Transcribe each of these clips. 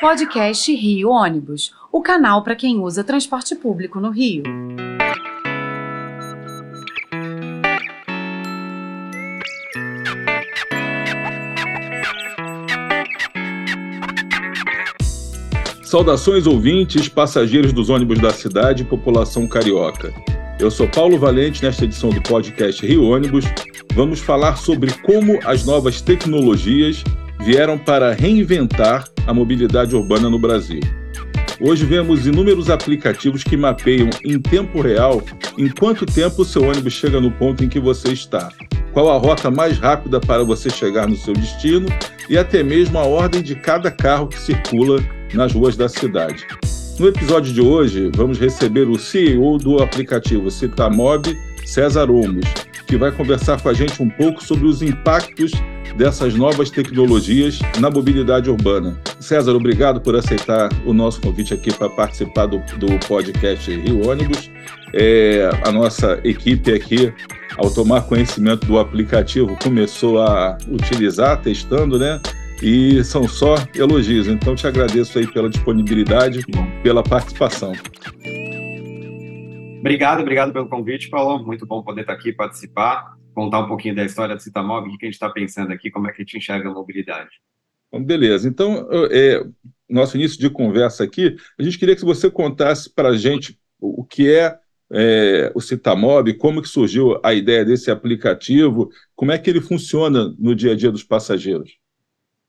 Podcast Rio Ônibus, o canal para quem usa transporte público no Rio. Saudações ouvintes, passageiros dos ônibus da cidade e população carioca. Eu sou Paulo Valente, nesta edição do podcast Rio Ônibus, vamos falar sobre como as novas tecnologias vieram para reinventar a mobilidade urbana no Brasil. Hoje vemos inúmeros aplicativos que mapeiam em tempo real em quanto tempo o seu ônibus chega no ponto em que você está, qual a rota mais rápida para você chegar no seu destino e até mesmo a ordem de cada carro que circula nas ruas da cidade. No episódio de hoje, vamos receber o CEO do aplicativo Citamob, César Olmos, que vai conversar com a gente um pouco sobre os impactos dessas novas tecnologias na mobilidade urbana. César, obrigado por aceitar o nosso convite aqui para participar do, do podcast Rio Ônibus. É, a nossa equipe aqui, ao tomar conhecimento do aplicativo, começou a utilizar, testando, né? E são só elogios. Então, te agradeço aí pela disponibilidade, pela participação. Obrigado, obrigado pelo convite, Paulo. Muito bom poder estar aqui participar, contar um pouquinho da história do Citamob, o que a gente está pensando aqui, como é que a gente enxerga a mobilidade. Bom, beleza. Então, é, nosso início de conversa aqui, a gente queria que você contasse para a gente o que é, é o Citamob, como que surgiu a ideia desse aplicativo, como é que ele funciona no dia a dia dos passageiros.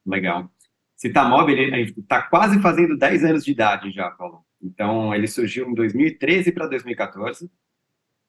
Legal. Citamob, ele está quase fazendo 10 anos de idade já, Paulo. Então, ele surgiu em 2013 para 2014. A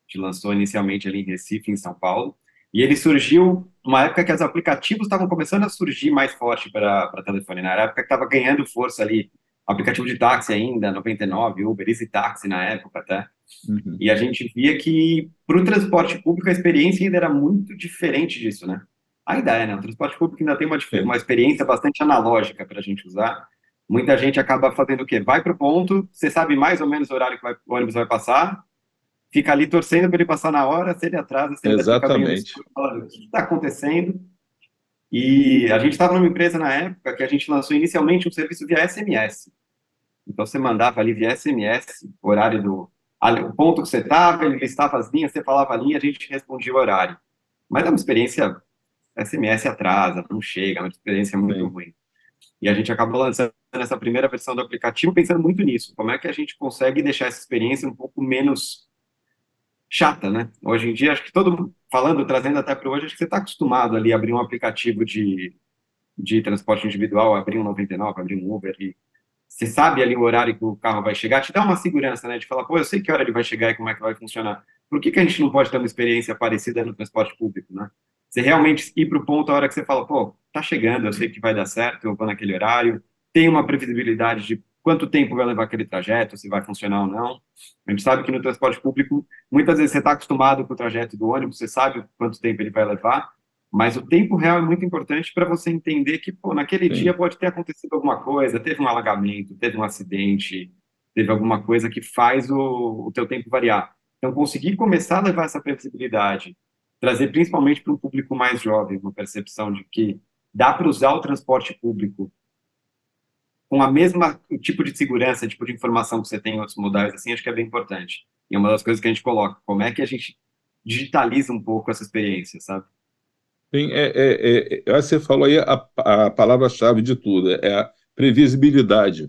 gente lançou inicialmente ali em Recife, em São Paulo. E ele surgiu numa época que os aplicativos estavam começando a surgir mais forte para telefone. Na época que estava ganhando força ali, aplicativo de táxi ainda, 99, Uber, Easy Táxi na época até. Uhum. E a gente via que para o transporte público a experiência ainda era muito diferente disso, né? Ainda é, né? O transporte público ainda tem uma, uma experiência bastante analógica para a gente usar muita gente acaba fazendo o quê? Vai para o ponto, você sabe mais ou menos o horário que vai, o ônibus vai passar, fica ali torcendo para ele passar na hora, se ele atrasa, se ele Exatamente. falando o que está acontecendo. E a gente estava numa empresa na época que a gente lançou inicialmente um serviço via SMS. Então você mandava ali via SMS o horário do o ponto que você estava, ele listava as linhas, você falava a linha, a gente respondia o horário. Mas é uma experiência SMS atrasa, não chega, é uma experiência muito Sim. ruim. E a gente acabou lançando essa primeira versão do aplicativo pensando muito nisso. Como é que a gente consegue deixar essa experiência um pouco menos chata, né? Hoje em dia, acho que todo falando, trazendo até para hoje, acho que você está acostumado ali a abrir um aplicativo de, de transporte individual, abrir um 99, abrir um Uber e você sabe ali o horário que o carro vai chegar, te dá uma segurança, né? De falar, pô, eu sei que hora ele vai chegar e como é que vai funcionar. Por que, que a gente não pode ter uma experiência parecida no transporte público, né? Você realmente ir para o ponto a hora que você fala, pô, tá chegando, eu sei que vai dar certo, eu vou naquele horário, tem uma previsibilidade de quanto tempo vai levar aquele trajeto, se vai funcionar ou não. A gente sabe que no transporte público, muitas vezes você está acostumado com o trajeto do ônibus, você sabe quanto tempo ele vai levar, mas o tempo real é muito importante para você entender que, pô, naquele Sim. dia pode ter acontecido alguma coisa, teve um alagamento, teve um acidente, teve alguma coisa que faz o, o teu tempo variar. Então, conseguir começar a levar essa previsibilidade trazer principalmente para um público mais jovem uma percepção de que dá para usar o transporte público com a mesma tipo de segurança, tipo de informação que você tem em outros modais, assim, acho que é bem importante. E é uma das coisas que a gente coloca, como é que a gente digitaliza um pouco essa experiência, sabe? Sim, é, é, é, você falou aí a, a palavra-chave de tudo, é a previsibilidade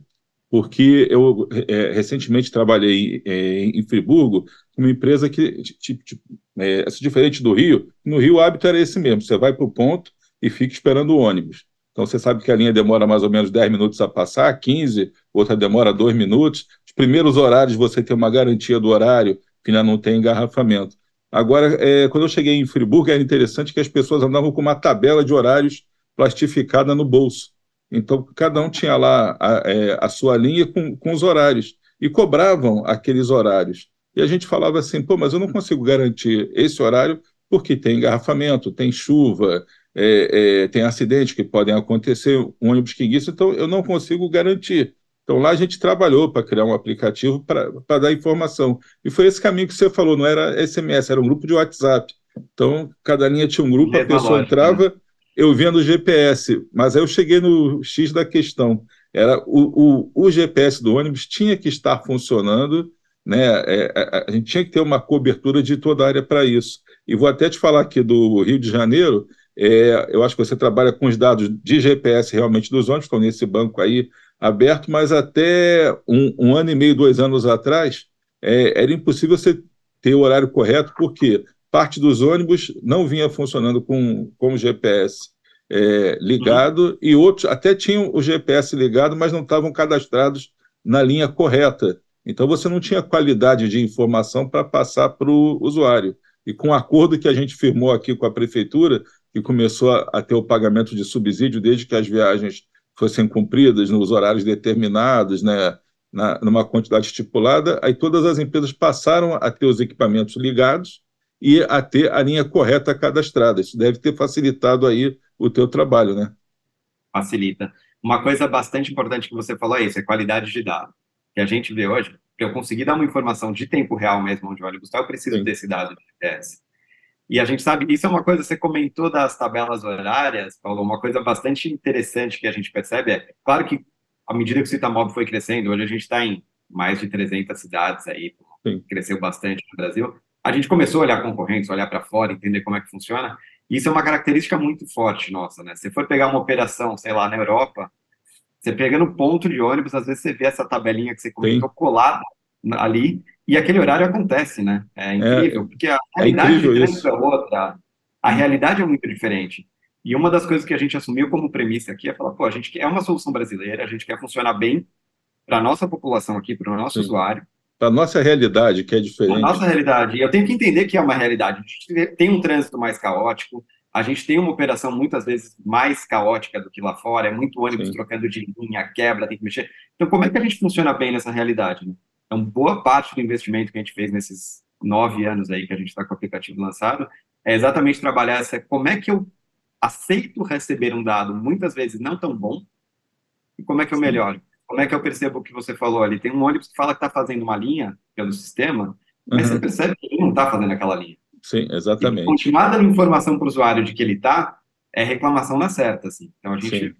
porque eu é, recentemente trabalhei é, em Friburgo, uma empresa que, tipo, tipo é, diferente do Rio, no Rio o hábito era esse mesmo, você vai para o ponto e fica esperando o ônibus. Então você sabe que a linha demora mais ou menos 10 minutos a passar, 15, outra demora 2 minutos. Os primeiros horários você tem uma garantia do horário, que ainda não tem engarrafamento. Agora, é, quando eu cheguei em Friburgo, era interessante que as pessoas andavam com uma tabela de horários plastificada no bolso. Então, cada um tinha lá a, é, a sua linha com, com os horários e cobravam aqueles horários. E a gente falava assim, pô, mas eu não consigo garantir esse horário porque tem engarrafamento, tem chuva, é, é, tem acidentes que podem acontecer, um ônibus que guiça, então eu não consigo garantir. Então lá a gente trabalhou para criar um aplicativo para dar informação. E foi esse caminho que você falou, não era SMS, era um grupo de WhatsApp. Então, cada linha tinha um grupo, a pessoa entrava, né? eu vendo o GPS, mas aí eu cheguei no X da questão. Era o, o, o GPS do ônibus tinha que estar funcionando, né? É, a, a, gente tinha que ter uma cobertura de toda a área para isso. E vou até te falar aqui do Rio de Janeiro, é, eu acho que você trabalha com os dados de GPS realmente dos ônibus, estão nesse banco aí aberto, mas até um, um ano e meio, dois anos atrás, é, era impossível você ter o horário correto, porque parte dos ônibus não vinha funcionando com, com o GPS é, ligado uhum. e outros até tinham o GPS ligado, mas não estavam cadastrados na linha correta. Então você não tinha qualidade de informação para passar para o usuário. E com o acordo que a gente firmou aqui com a prefeitura, que começou a, a ter o pagamento de subsídio desde que as viagens fossem cumpridas nos horários determinados, né, na, numa quantidade estipulada, aí todas as empresas passaram a ter os equipamentos ligados e a ter a linha correta cadastrada. Isso deve ter facilitado aí o teu trabalho, né? Facilita. Uma coisa bastante importante que você falou é isso, é qualidade de dados. Que a gente vê hoje, que eu consegui dar uma informação de tempo real mesmo onde o ônibus está, eu preciso Sim. desse dado de GPS. E a gente sabe, isso é uma coisa, você comentou das tabelas horárias, Paulo, uma coisa bastante interessante que a gente percebe é, claro que à medida que o Citamob foi crescendo, hoje a gente está em mais de 300 cidades aí, Sim. cresceu bastante no Brasil, a gente começou a olhar concorrentes, olhar para fora, entender como é que funciona, isso é uma característica muito forte nossa, né? Se for pegar uma operação, sei lá, na Europa, você pega no ponto de ônibus, às vezes você vê essa tabelinha que você comentou Sim. colada ali, e aquele horário acontece, né? É incrível, é, porque a é realidade é, é outra, a realidade é muito diferente. E uma das coisas que a gente assumiu como premissa aqui é falar, pô, a gente quer uma solução brasileira, a gente quer funcionar bem para a nossa população aqui, para o nosso Sim. usuário, para a nossa realidade, que é diferente. A nossa realidade. Eu tenho que entender que é uma realidade. A gente tem um trânsito mais caótico, a gente tem uma operação muitas vezes mais caótica do que lá fora, é muito ônibus Sim. trocando de linha, quebra, tem que mexer. Então, como é que a gente funciona bem nessa realidade? Né? Então, boa parte do investimento que a gente fez nesses nove anos aí que a gente está com o aplicativo lançado é exatamente trabalhar essa, como é que eu aceito receber um dado muitas vezes não tão bom e como é que eu melhoro como é que eu percebo o que você falou ali? Tem um ônibus que fala que está fazendo uma linha, que é sistema, mas uhum. você percebe que ele não está fazendo aquela linha. Sim, exatamente. E continuar dando informação para o usuário de que ele está, é reclamação na certa, assim. Então, a gente, Sim.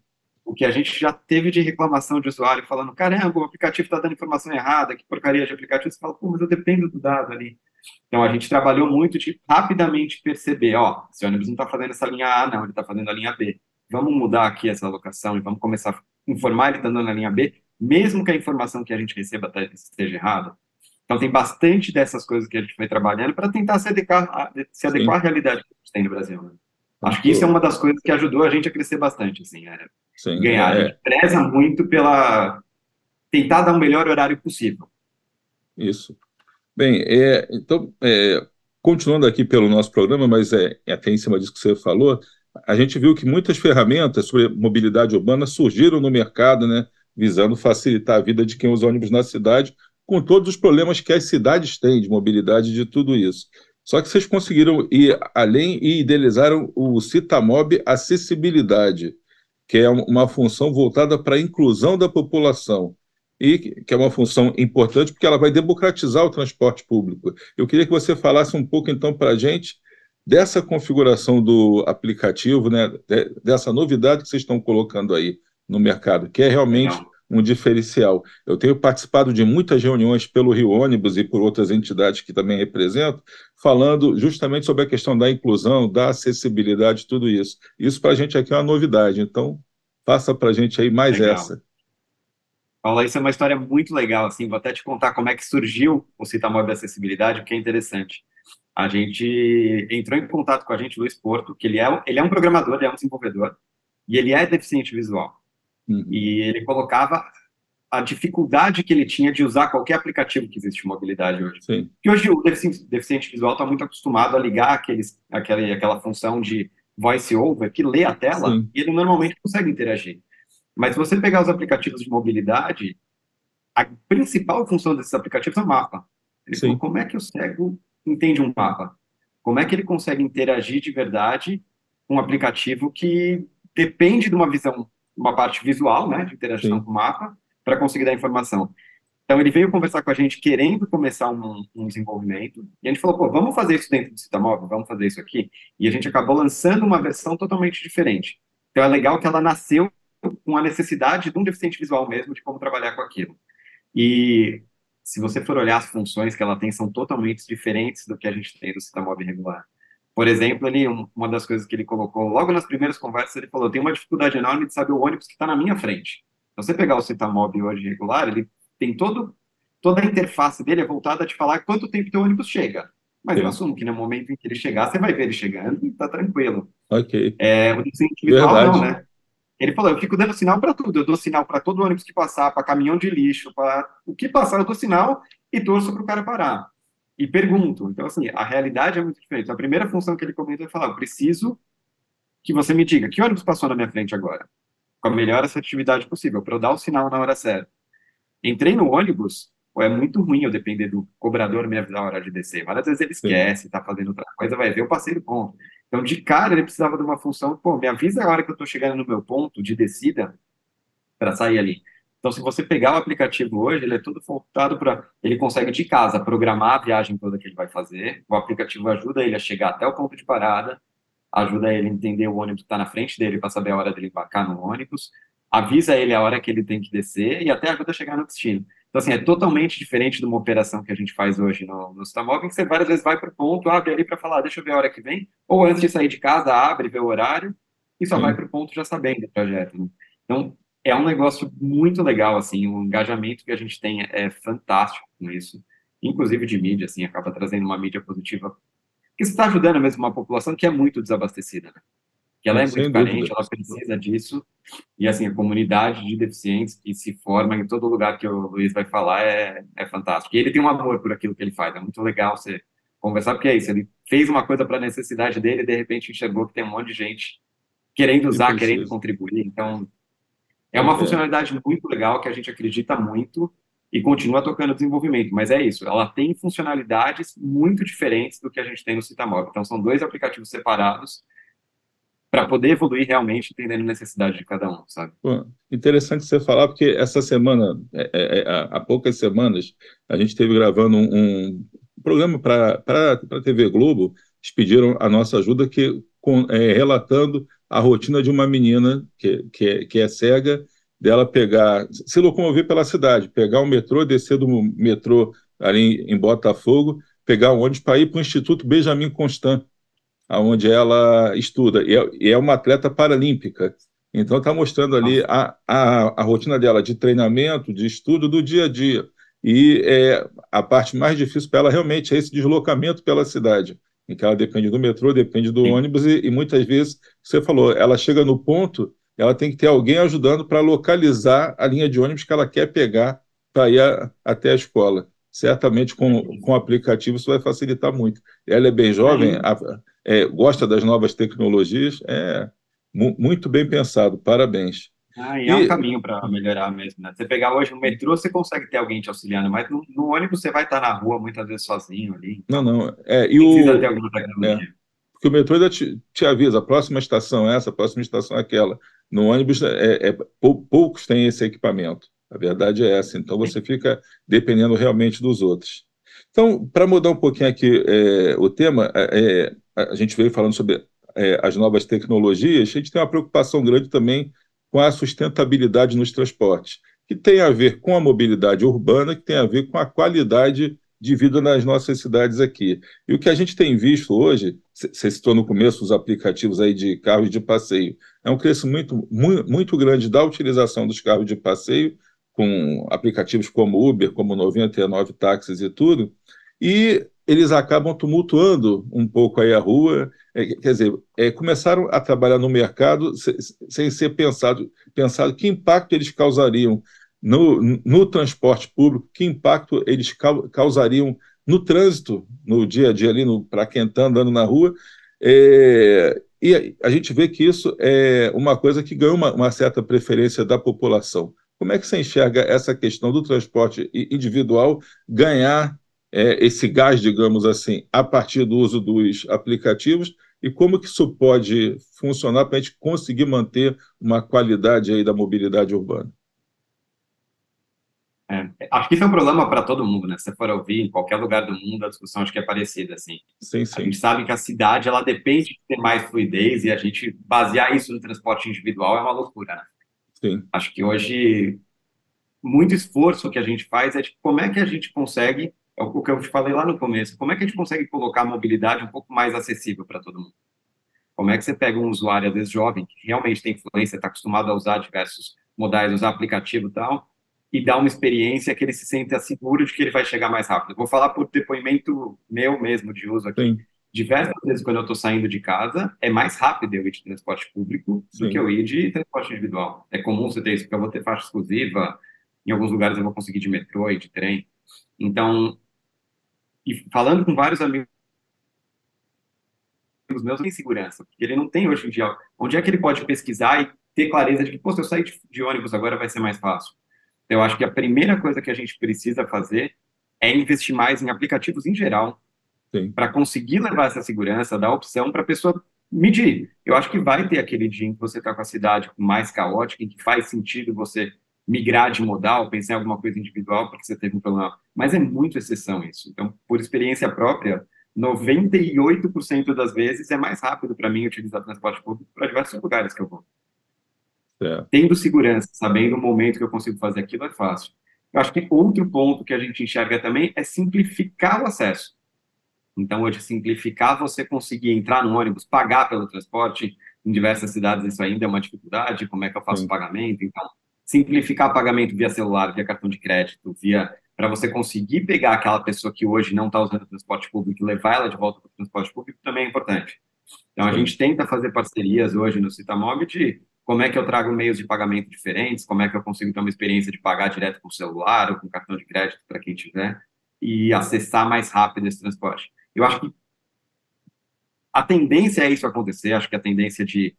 O que a gente já teve de reclamação de usuário falando, caramba, o aplicativo está dando informação errada, que porcaria de aplicativo, você fala, pô, mas eu dependo do dado ali. Então, a gente trabalhou muito de rapidamente perceber, ó, esse ônibus não está fazendo essa linha A, não, ele está fazendo a linha B. Vamos mudar aqui essa alocação e vamos começar a informar ele está andando na linha B, mesmo que a informação que a gente receba tá, esteja errada. Então, tem bastante dessas coisas que a gente foi trabalhando para tentar se adequar, se adequar à realidade que a gente tem no Brasil. Né? Acho que isso é uma das coisas que ajudou a gente a crescer bastante, assim, é Sim, ganhar. É. A gente preza muito pela tentar dar o melhor horário possível. Isso. Bem, é, então, é, continuando aqui pelo nosso programa, mas é, é até em cima disso que você falou, a gente viu que muitas ferramentas sobre mobilidade urbana surgiram no mercado, né, visando facilitar a vida de quem usa ônibus na cidade, com todos os problemas que as cidades têm de mobilidade de tudo isso. Só que vocês conseguiram ir além e idealizaram o Citamob Acessibilidade, que é uma função voltada para a inclusão da população e que é uma função importante porque ela vai democratizar o transporte público. Eu queria que você falasse um pouco então para a gente dessa configuração do aplicativo, né, dessa novidade que vocês estão colocando aí no mercado, que é realmente um diferencial. Eu tenho participado de muitas reuniões pelo Rio Ônibus e por outras entidades que também represento, falando justamente sobre a questão da inclusão, da acessibilidade, tudo isso. Isso para a gente aqui é uma novidade, então faça para a gente aí mais legal. essa. Paula, isso é uma história muito legal, assim, vou até te contar como é que surgiu o Citamóvel Acessibilidade, que é interessante a gente entrou em contato com a gente, Luiz Porto, que ele é, ele é um programador, ele é um desenvolvedor, e ele é deficiente visual. Uhum. E ele colocava a dificuldade que ele tinha de usar qualquer aplicativo que existe de mobilidade hoje. Sim. Hoje o deficiente, deficiente visual está muito acostumado a ligar aqueles, aquela, aquela função de voice over que lê a tela Sim. e ele normalmente consegue interagir. Mas se você pegar os aplicativos de mobilidade, a principal função desses aplicativos é o mapa. Ele falou, como é que o cego entende um mapa? Como é que ele consegue interagir de verdade com um aplicativo que depende de uma visão, uma parte visual, né, de interação Sim. com o mapa, para conseguir dar informação? Então, ele veio conversar com a gente querendo começar um, um, desenvolvimento, e a gente falou, pô, vamos fazer isso dentro do Citamóvel, vamos fazer isso aqui, e a gente acabou lançando uma versão totalmente diferente. Então, é legal que ela nasceu com a necessidade de um deficiente visual mesmo de como trabalhar com aquilo. E se você for olhar as funções que ela tem, são totalmente diferentes do que a gente tem do Citamob regular. Por exemplo, ele, uma das coisas que ele colocou logo nas primeiras conversas, ele falou: tem uma dificuldade enorme de saber o ônibus que está na minha frente. Então, você pegar o Citamob hoje regular, ele tem todo, toda a interface dele é voltada a te falar quanto tempo teu ônibus chega. Mas Sim. eu assumo que no momento em que ele chegar, você vai ver ele chegando e tá tranquilo. Ok. É, o deficiente visual não, né? Ele falou, eu fico dando sinal para tudo. Eu dou sinal para todo ônibus que passar, para caminhão de lixo, para o que passar, eu dou sinal e torço para o cara parar. E pergunto. Então, assim, a realidade é muito diferente. A primeira função que ele comenta é falar, eu preciso que você me diga, que ônibus passou na minha frente agora? Com a melhor assertividade possível, para eu dar o sinal na hora certa. Entrei no ônibus, ou é muito ruim eu depender do cobrador me avisar a hora de descer. Várias vezes ele esquece, está fazendo outra coisa, vai ver, eu passei do ponto. Então, de cara, ele precisava de uma função, pô, me avisa a hora que eu estou chegando no meu ponto de descida para sair ali. Então, se você pegar o aplicativo hoje, ele é todo voltado para. Ele consegue de casa programar a viagem toda que ele vai fazer. O aplicativo ajuda ele a chegar até o ponto de parada, ajuda ele a entender o ônibus que está na frente dele para saber a hora dele embarcar no ônibus, avisa ele a hora que ele tem que descer e até ajuda a chegar no destino. Então, assim, é totalmente diferente de uma operação que a gente faz hoje no, no Citamóvel, que você várias vezes vai para o ponto, abre ali para falar, deixa eu ver a hora que vem, ou antes de sair de casa, abre, vê o horário, e só vai para o ponto já sabendo o trajeto. Né? Então, é um negócio muito legal, assim, o engajamento que a gente tem é fantástico com isso, inclusive de mídia, assim, acaba trazendo uma mídia positiva, que está ajudando mesmo uma população que é muito desabastecida, né? que ela é muito carente, ela precisa disso, e assim, a comunidade de deficientes que se forma em todo lugar que o Luiz vai falar é, é fantástico. E ele tem um amor por aquilo que ele faz, é muito legal você conversar, porque é isso, ele fez uma coisa para a necessidade dele e de repente enxergou que tem um monte de gente querendo usar, querendo contribuir, então é uma é. funcionalidade muito legal que a gente acredita muito e continua tocando desenvolvimento, mas é isso, ela tem funcionalidades muito diferentes do que a gente tem no Citamóvel, então são dois aplicativos separados, para poder evoluir realmente entendendo a necessidade de cada um, sabe? Pô, interessante você falar, porque essa semana, é, é, é há poucas semanas, a gente esteve gravando um, um programa para a TV Globo, eles pediram a nossa ajuda que, com, é, relatando a rotina de uma menina que, que, é, que é cega, dela pegar, se locomover pela cidade, pegar o metrô, descer do metrô ali em Botafogo, pegar o ônibus para ir para o Instituto Benjamin Constant, onde ela estuda, e é, e é uma atleta paralímpica. Então, está mostrando ali a, a, a, rotina dela de treinamento, de estudo do dia a dia. E é, a parte mais difícil para ela realmente é esse deslocamento pela cidade, em que ela depende do metrô, depende do Sim. ônibus, e, e, muitas vezes, você falou, ela chega no ponto, ela tem que ter alguém ajudando para localizar a linha de ônibus que ela quer pegar para ir a, até a escola. Certamente, com, com o aplicativo, isso vai facilitar muito. Ela é bem jovem, a, é, gosta das novas tecnologias, é mu muito bem pensado, parabéns. Ah, e é um caminho para melhorar mesmo, né? Você pegar hoje no metrô, você consegue ter alguém te auxiliando, mas no, no ônibus você vai estar na rua muitas vezes sozinho ali. Não, não. É, e precisa o, ter alguma tecnologia. É, porque o metrô ainda te, te, avisa, a próxima estação é essa, a próxima estação é aquela. No ônibus, é, é, poucos têm esse equipamento. A verdade é essa. Então, você fica dependendo realmente dos outros. Então, para mudar um pouquinho aqui é, o tema, é, a gente veio falando sobre é, as novas tecnologias, a gente tem uma preocupação grande também com a sustentabilidade nos transportes, que tem a ver com a mobilidade urbana, que tem a ver com a qualidade de vida nas nossas cidades aqui. E o que a gente tem visto hoje, você citou no começo os aplicativos aí de carros de passeio, é um crescimento muito, muito grande da utilização dos carros de passeio, com aplicativos como Uber, como 99 táxis e tudo, e eles acabam tumultuando um pouco aí a rua, é, quer dizer, é, começaram a trabalhar no mercado sem, ser pensado, pensado que impacto eles causariam no, no transporte público, que impacto eles causariam no trânsito, no dia a dia ali, para quem está andando na rua, é, e a gente vê que isso é uma coisa que ganhou uma, uma certa preferência da população. Como é que você enxerga essa questão do transporte individual ganhar é, esse gás, digamos assim, a partir do uso dos aplicativos e como que isso pode funcionar para a gente conseguir manter uma qualidade aí da mobilidade urbana? É, acho que isso é um problema para todo mundo, né? Se você for ouvir em qualquer lugar do mundo, a discussão acho que é parecida, assim. Sim, sim. A gente sabe que a cidade, ela depende de ter mais fluidez e a gente basear isso no transporte individual é uma loucura, né? Sim. Acho que hoje muito esforço que a gente faz é de como é que a gente consegue, é o que eu te falei lá no começo, como é que a gente consegue colocar a mobilidade um pouco mais acessível para todo mundo? Como é que você pega um usuário, às vezes jovem, que realmente tem influência, está acostumado a usar diversos modais, usar aplicativo e tal, e dá uma experiência que ele se sente seguro de que ele vai chegar mais rápido. Vou falar por depoimento meu mesmo de uso aqui. Sim. Diversas vezes, quando eu estou saindo de casa, é mais rápido eu ir de transporte público Sim. do que eu ir de transporte individual. É comum você ter isso, porque eu vou ter faixa exclusiva, em alguns lugares eu vou conseguir de metrô e de trem. Então, e falando com vários amigos meus, tem segurança, porque ele não tem hoje em dia. Onde é que ele pode pesquisar e ter clareza de que, pô, se eu sair de, ônibus agora vai ser mais fácil? Eu acho que a primeira coisa que a gente precisa fazer é investir mais em aplicativos em geral, para conseguir levar essa segurança, dar opção para a pessoa medir. Eu acho que vai ter aquele dia em que você está com a cidade mais caótica, em que faz sentido você migrar de modal, pensar em alguma coisa individual porque você teve um problema. Mas é muito exceção isso. Então, por experiência própria, 98% das vezes é mais rápido para mim utilizar transporte público para diversos lugares que eu vou. É. Tendo segurança, sabendo o momento que eu consigo fazer aquilo, é fácil. Eu acho que outro ponto que a gente enxerga também é simplificar o acesso. Então, hoje, simplificar você conseguir entrar no ônibus, pagar pelo transporte, em diversas cidades isso ainda é uma dificuldade, como é que eu faço o pagamento, então simplificar pagamento via celular, via cartão de crédito, via para você conseguir pegar aquela pessoa que hoje não está usando o transporte público e levar ela de volta para o transporte público também é importante. Então, a gente tenta fazer parcerias hoje no Citamob de como é que eu trago meios de pagamento diferentes, como é que eu consigo ter uma experiência de pagar direto com o celular ou com cartão de crédito para quem tiver e acessar mais rápido esse transporte. Eu acho que a tendência é isso acontecer, acho que a tendência de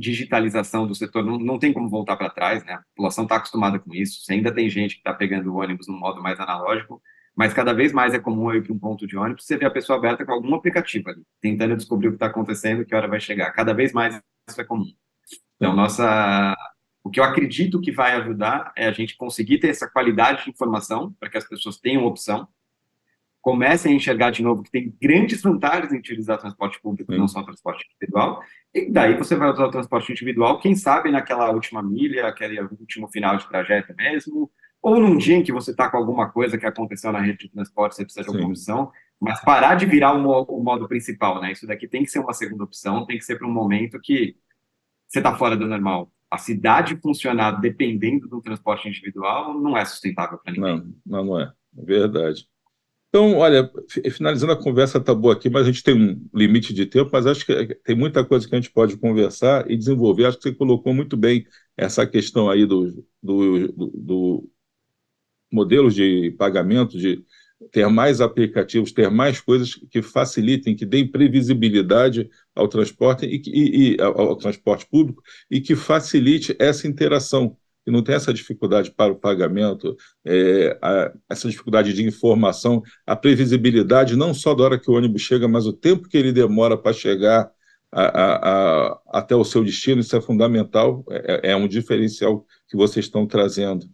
digitalização do setor não, não tem como voltar para trás, né? A população está acostumada com isso. Ainda tem gente que está pegando o ônibus no modo mais analógico, mas cada vez mais é comum eu ir para um ponto de ônibus você vê a pessoa aberta com algum aplicativo ali, tentando descobrir o que está acontecendo, que hora vai chegar. Cada vez mais isso é comum. Então, nossa, o que eu acredito que vai ajudar é a gente conseguir ter essa qualidade de informação para que as pessoas tenham opção, comecem a enxergar de novo que tem grandes vantagens em utilizar transporte público, Sim. não só transporte individual, e daí você vai usar o transporte individual, quem sabe naquela última milha, aquele último final de trajeto mesmo, ou num dia em que você está com alguma coisa que aconteceu na rede de transporte, você precisa de alguma opção, mas parar de virar o, modo, o modo principal, né? Isso daqui tem que ser uma segunda opção, tem que ser para um momento que você está fora do normal. A cidade funcionar dependendo do transporte individual não é sustentável para ninguém. Não, não é. É verdade. Então, olha, finalizando a conversa está boa aqui, mas a gente tem um limite de tempo, mas acho que tem muita coisa que a gente pode conversar e desenvolver. Acho que você colocou muito bem essa questão aí do, do, do, modelos de pagamento, de ter mais aplicativos, ter mais coisas que facilitem, que deem previsibilidade ao transporte e, e, e ao transporte público e que facilite essa interação que não tem essa dificuldade para o pagamento, é, a, essa dificuldade de informação, a previsibilidade não só da hora que o ônibus chega, mas o tempo que ele demora para chegar a, a, até o seu destino, isso é fundamental, é, é um diferencial que vocês estão trazendo.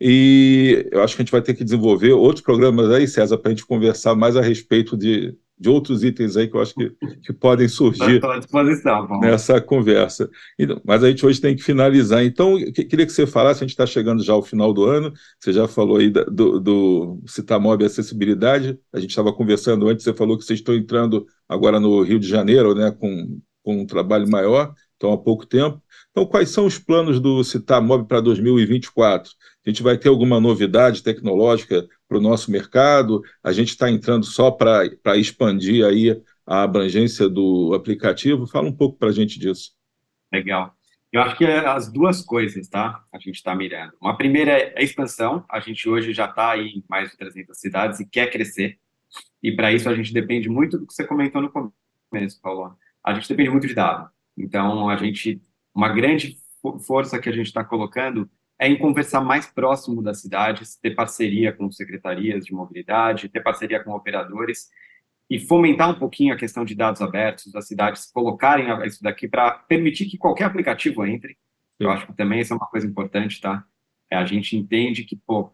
E eu acho que a gente vai ter que desenvolver outros programas aí, César, para a gente conversar mais a respeito de, de outros itens aí que eu acho que, que podem surgir nessa conversa. Então, mas a gente hoje tem que finalizar. Então, que, queria que você falasse, a gente está chegando já ao final do ano, você já falou aí do, do Citamob Acessibilidade, a gente estava conversando antes, você falou que vocês estão entrando agora no Rio de Janeiro, né, com, com um trabalho maior, então há pouco tempo. Então, quais são os planos do Citamob para 2024? A gente vai ter alguma novidade tecnológica para o nosso mercado? A gente está entrando só para expandir aí a abrangência do aplicativo? Fala um pouco para a gente disso. Legal. Eu acho que é as duas coisas, tá? A gente está mirando. Uma primeira é a expansão. A gente hoje já está em mais de 300 cidades e quer crescer. E para isso a gente depende muito do que você comentou no começo, Paulo. A gente depende muito de dados. Então, a gente, uma grande força que a gente está colocando é em conversar mais próximo das cidades, ter parceria com secretarias de mobilidade, ter parceria com operadores e fomentar um pouquinho a questão de dados abertos, das cidades colocarem isso daqui para permitir que qualquer aplicativo entre. Eu acho que também isso é uma coisa importante, tá? É, a gente entende que, pô,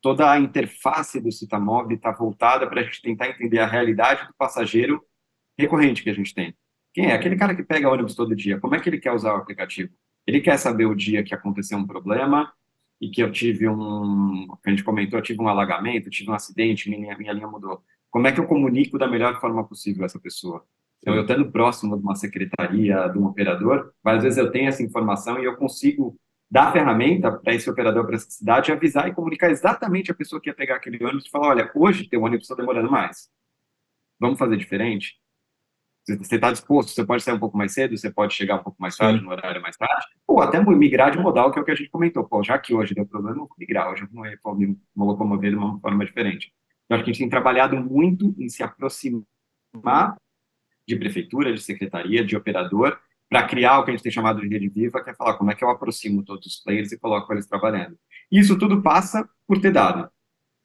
toda a interface do Citamob está voltada para a gente tentar entender a realidade do passageiro recorrente que a gente tem. Quem é? Aquele cara que pega ônibus todo dia. Como é que ele quer usar o aplicativo? Ele quer saber o dia que aconteceu um problema e que eu tive um, a gente comentou, eu tive um alagamento, tive um acidente, minha, minha linha mudou. Como é que eu comunico da melhor forma possível essa pessoa? Então, eu estando próximo de uma secretaria, de um operador, várias vezes eu tenho essa informação e eu consigo dar ferramenta para esse operador, para essa cidade, avisar e comunicar exatamente a pessoa que ia pegar aquele ônibus e falar, olha, hoje teu ônibus está demorando mais. Vamos fazer diferente? Você está disposto, você pode sair um pouco mais cedo, você pode chegar um pouco mais tarde, no horário mais tarde, ou até migrar de modal, que é o que a gente comentou. Pô, já que hoje deu problema, eu vou migrar, hoje eu vou me locomover de uma forma diferente. Então, acho que a gente tem trabalhado muito em se aproximar de prefeitura, de secretaria, de operador, para criar o que a gente tem chamado de rede viva, que é falar como é que eu aproximo todos os players e coloco eles trabalhando. Isso tudo passa por ter dado.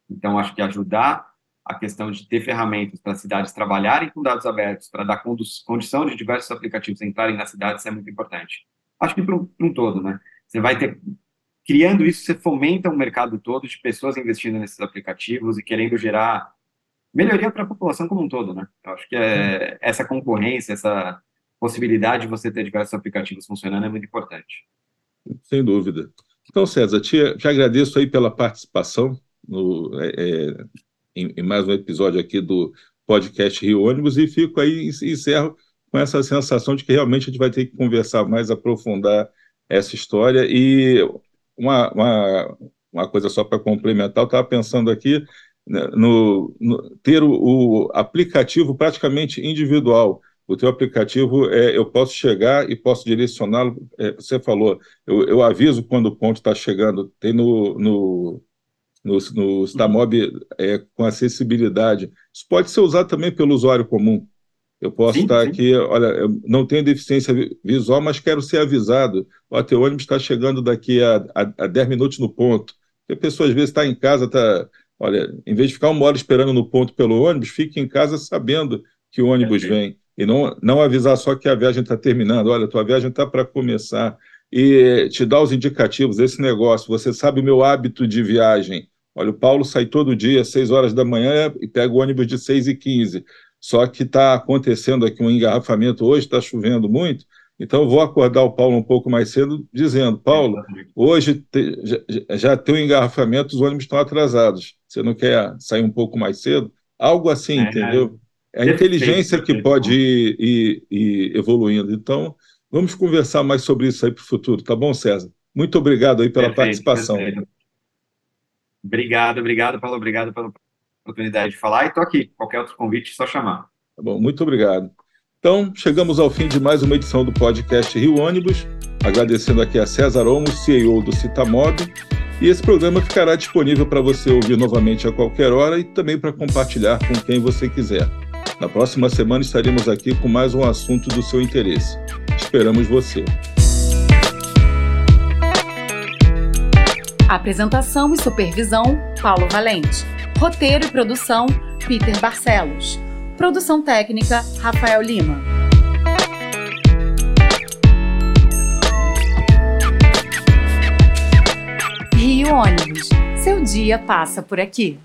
Então, acho que ajudar a questão de ter ferramentas para as cidades trabalharem com dados abertos, para dar condição de diversos aplicativos entrarem nas cidades, é muito importante. Acho que para um, um todo, né? Você vai ter criando isso, você fomenta um mercado todo de pessoas investindo nesses aplicativos e querendo gerar melhoria para a população como um todo, né? Eu acho que é, essa concorrência, essa possibilidade de você ter diversos aplicativos funcionando é muito importante. Sem dúvida. Então, César, te, te agradeço aí pela participação no, é, é, em, em, mais um episódio aqui do podcast Rio Ônibus e fico aí e encerro com essa sensação de que realmente a gente vai ter que conversar mais, aprofundar essa história e uma, uma, uma coisa só para complementar, eu estava pensando aqui né, no, no, ter o, o, aplicativo praticamente individual. O teu aplicativo, é, eu posso chegar e posso direcioná-lo. É, você falou, eu, eu, aviso quando o ponto está chegando. Tem no, no, no, no Stamob é, com acessibilidade. Isso pode ser usado também pelo usuário comum. Eu posso sim, estar sim. aqui, olha, eu não tenho deficiência visual, mas quero ser avisado. O teu ônibus está chegando daqui a, a, a 10 minutos no ponto. Porque a pessoa às vezes está em casa, está. Olha, em vez de ficar uma hora esperando no ponto pelo ônibus, fique em casa sabendo que o ônibus é, vem. E não, não avisar só que a viagem está terminando. Olha, tua viagem está para começar. E te dar os indicativos, esse negócio. Você sabe o meu hábito de viagem. Olha, o Paulo sai todo dia às 6 horas da manhã e pega o ônibus de 6 e 15 só que está acontecendo aqui um engarrafamento hoje, está chovendo muito, então vou acordar o Paulo um pouco mais cedo, dizendo, Paulo, hoje te, já, já tem um engarrafamento, os ônibus estão atrasados, você não quer sair um pouco mais cedo? Algo assim, é, entendeu? É a inteligência que pode ir, ir, ir evoluindo. Então, vamos conversar mais sobre isso aí para o futuro, tá bom, César? Muito obrigado aí pela perfeito, participação. Perfeito. Obrigado, obrigado, Paulo, obrigado pelo oportunidade de falar e estou aqui. Qualquer outro convite, é só chamar. Tá bom, muito obrigado. Então, chegamos ao fim de mais uma edição do podcast Rio Ônibus, agradecendo aqui a César Omo, CEO do Citamob, e esse programa ficará disponível para você ouvir novamente a qualquer hora e também para compartilhar com quem você quiser. Na próxima semana estaremos aqui com mais um assunto do seu interesse. Esperamos você. Apresentação e supervisão: Paulo Valente. Roteiro e produção: Peter Barcelos. Produção técnica: Rafael Lima. Rio Ônibus. Seu dia passa por aqui.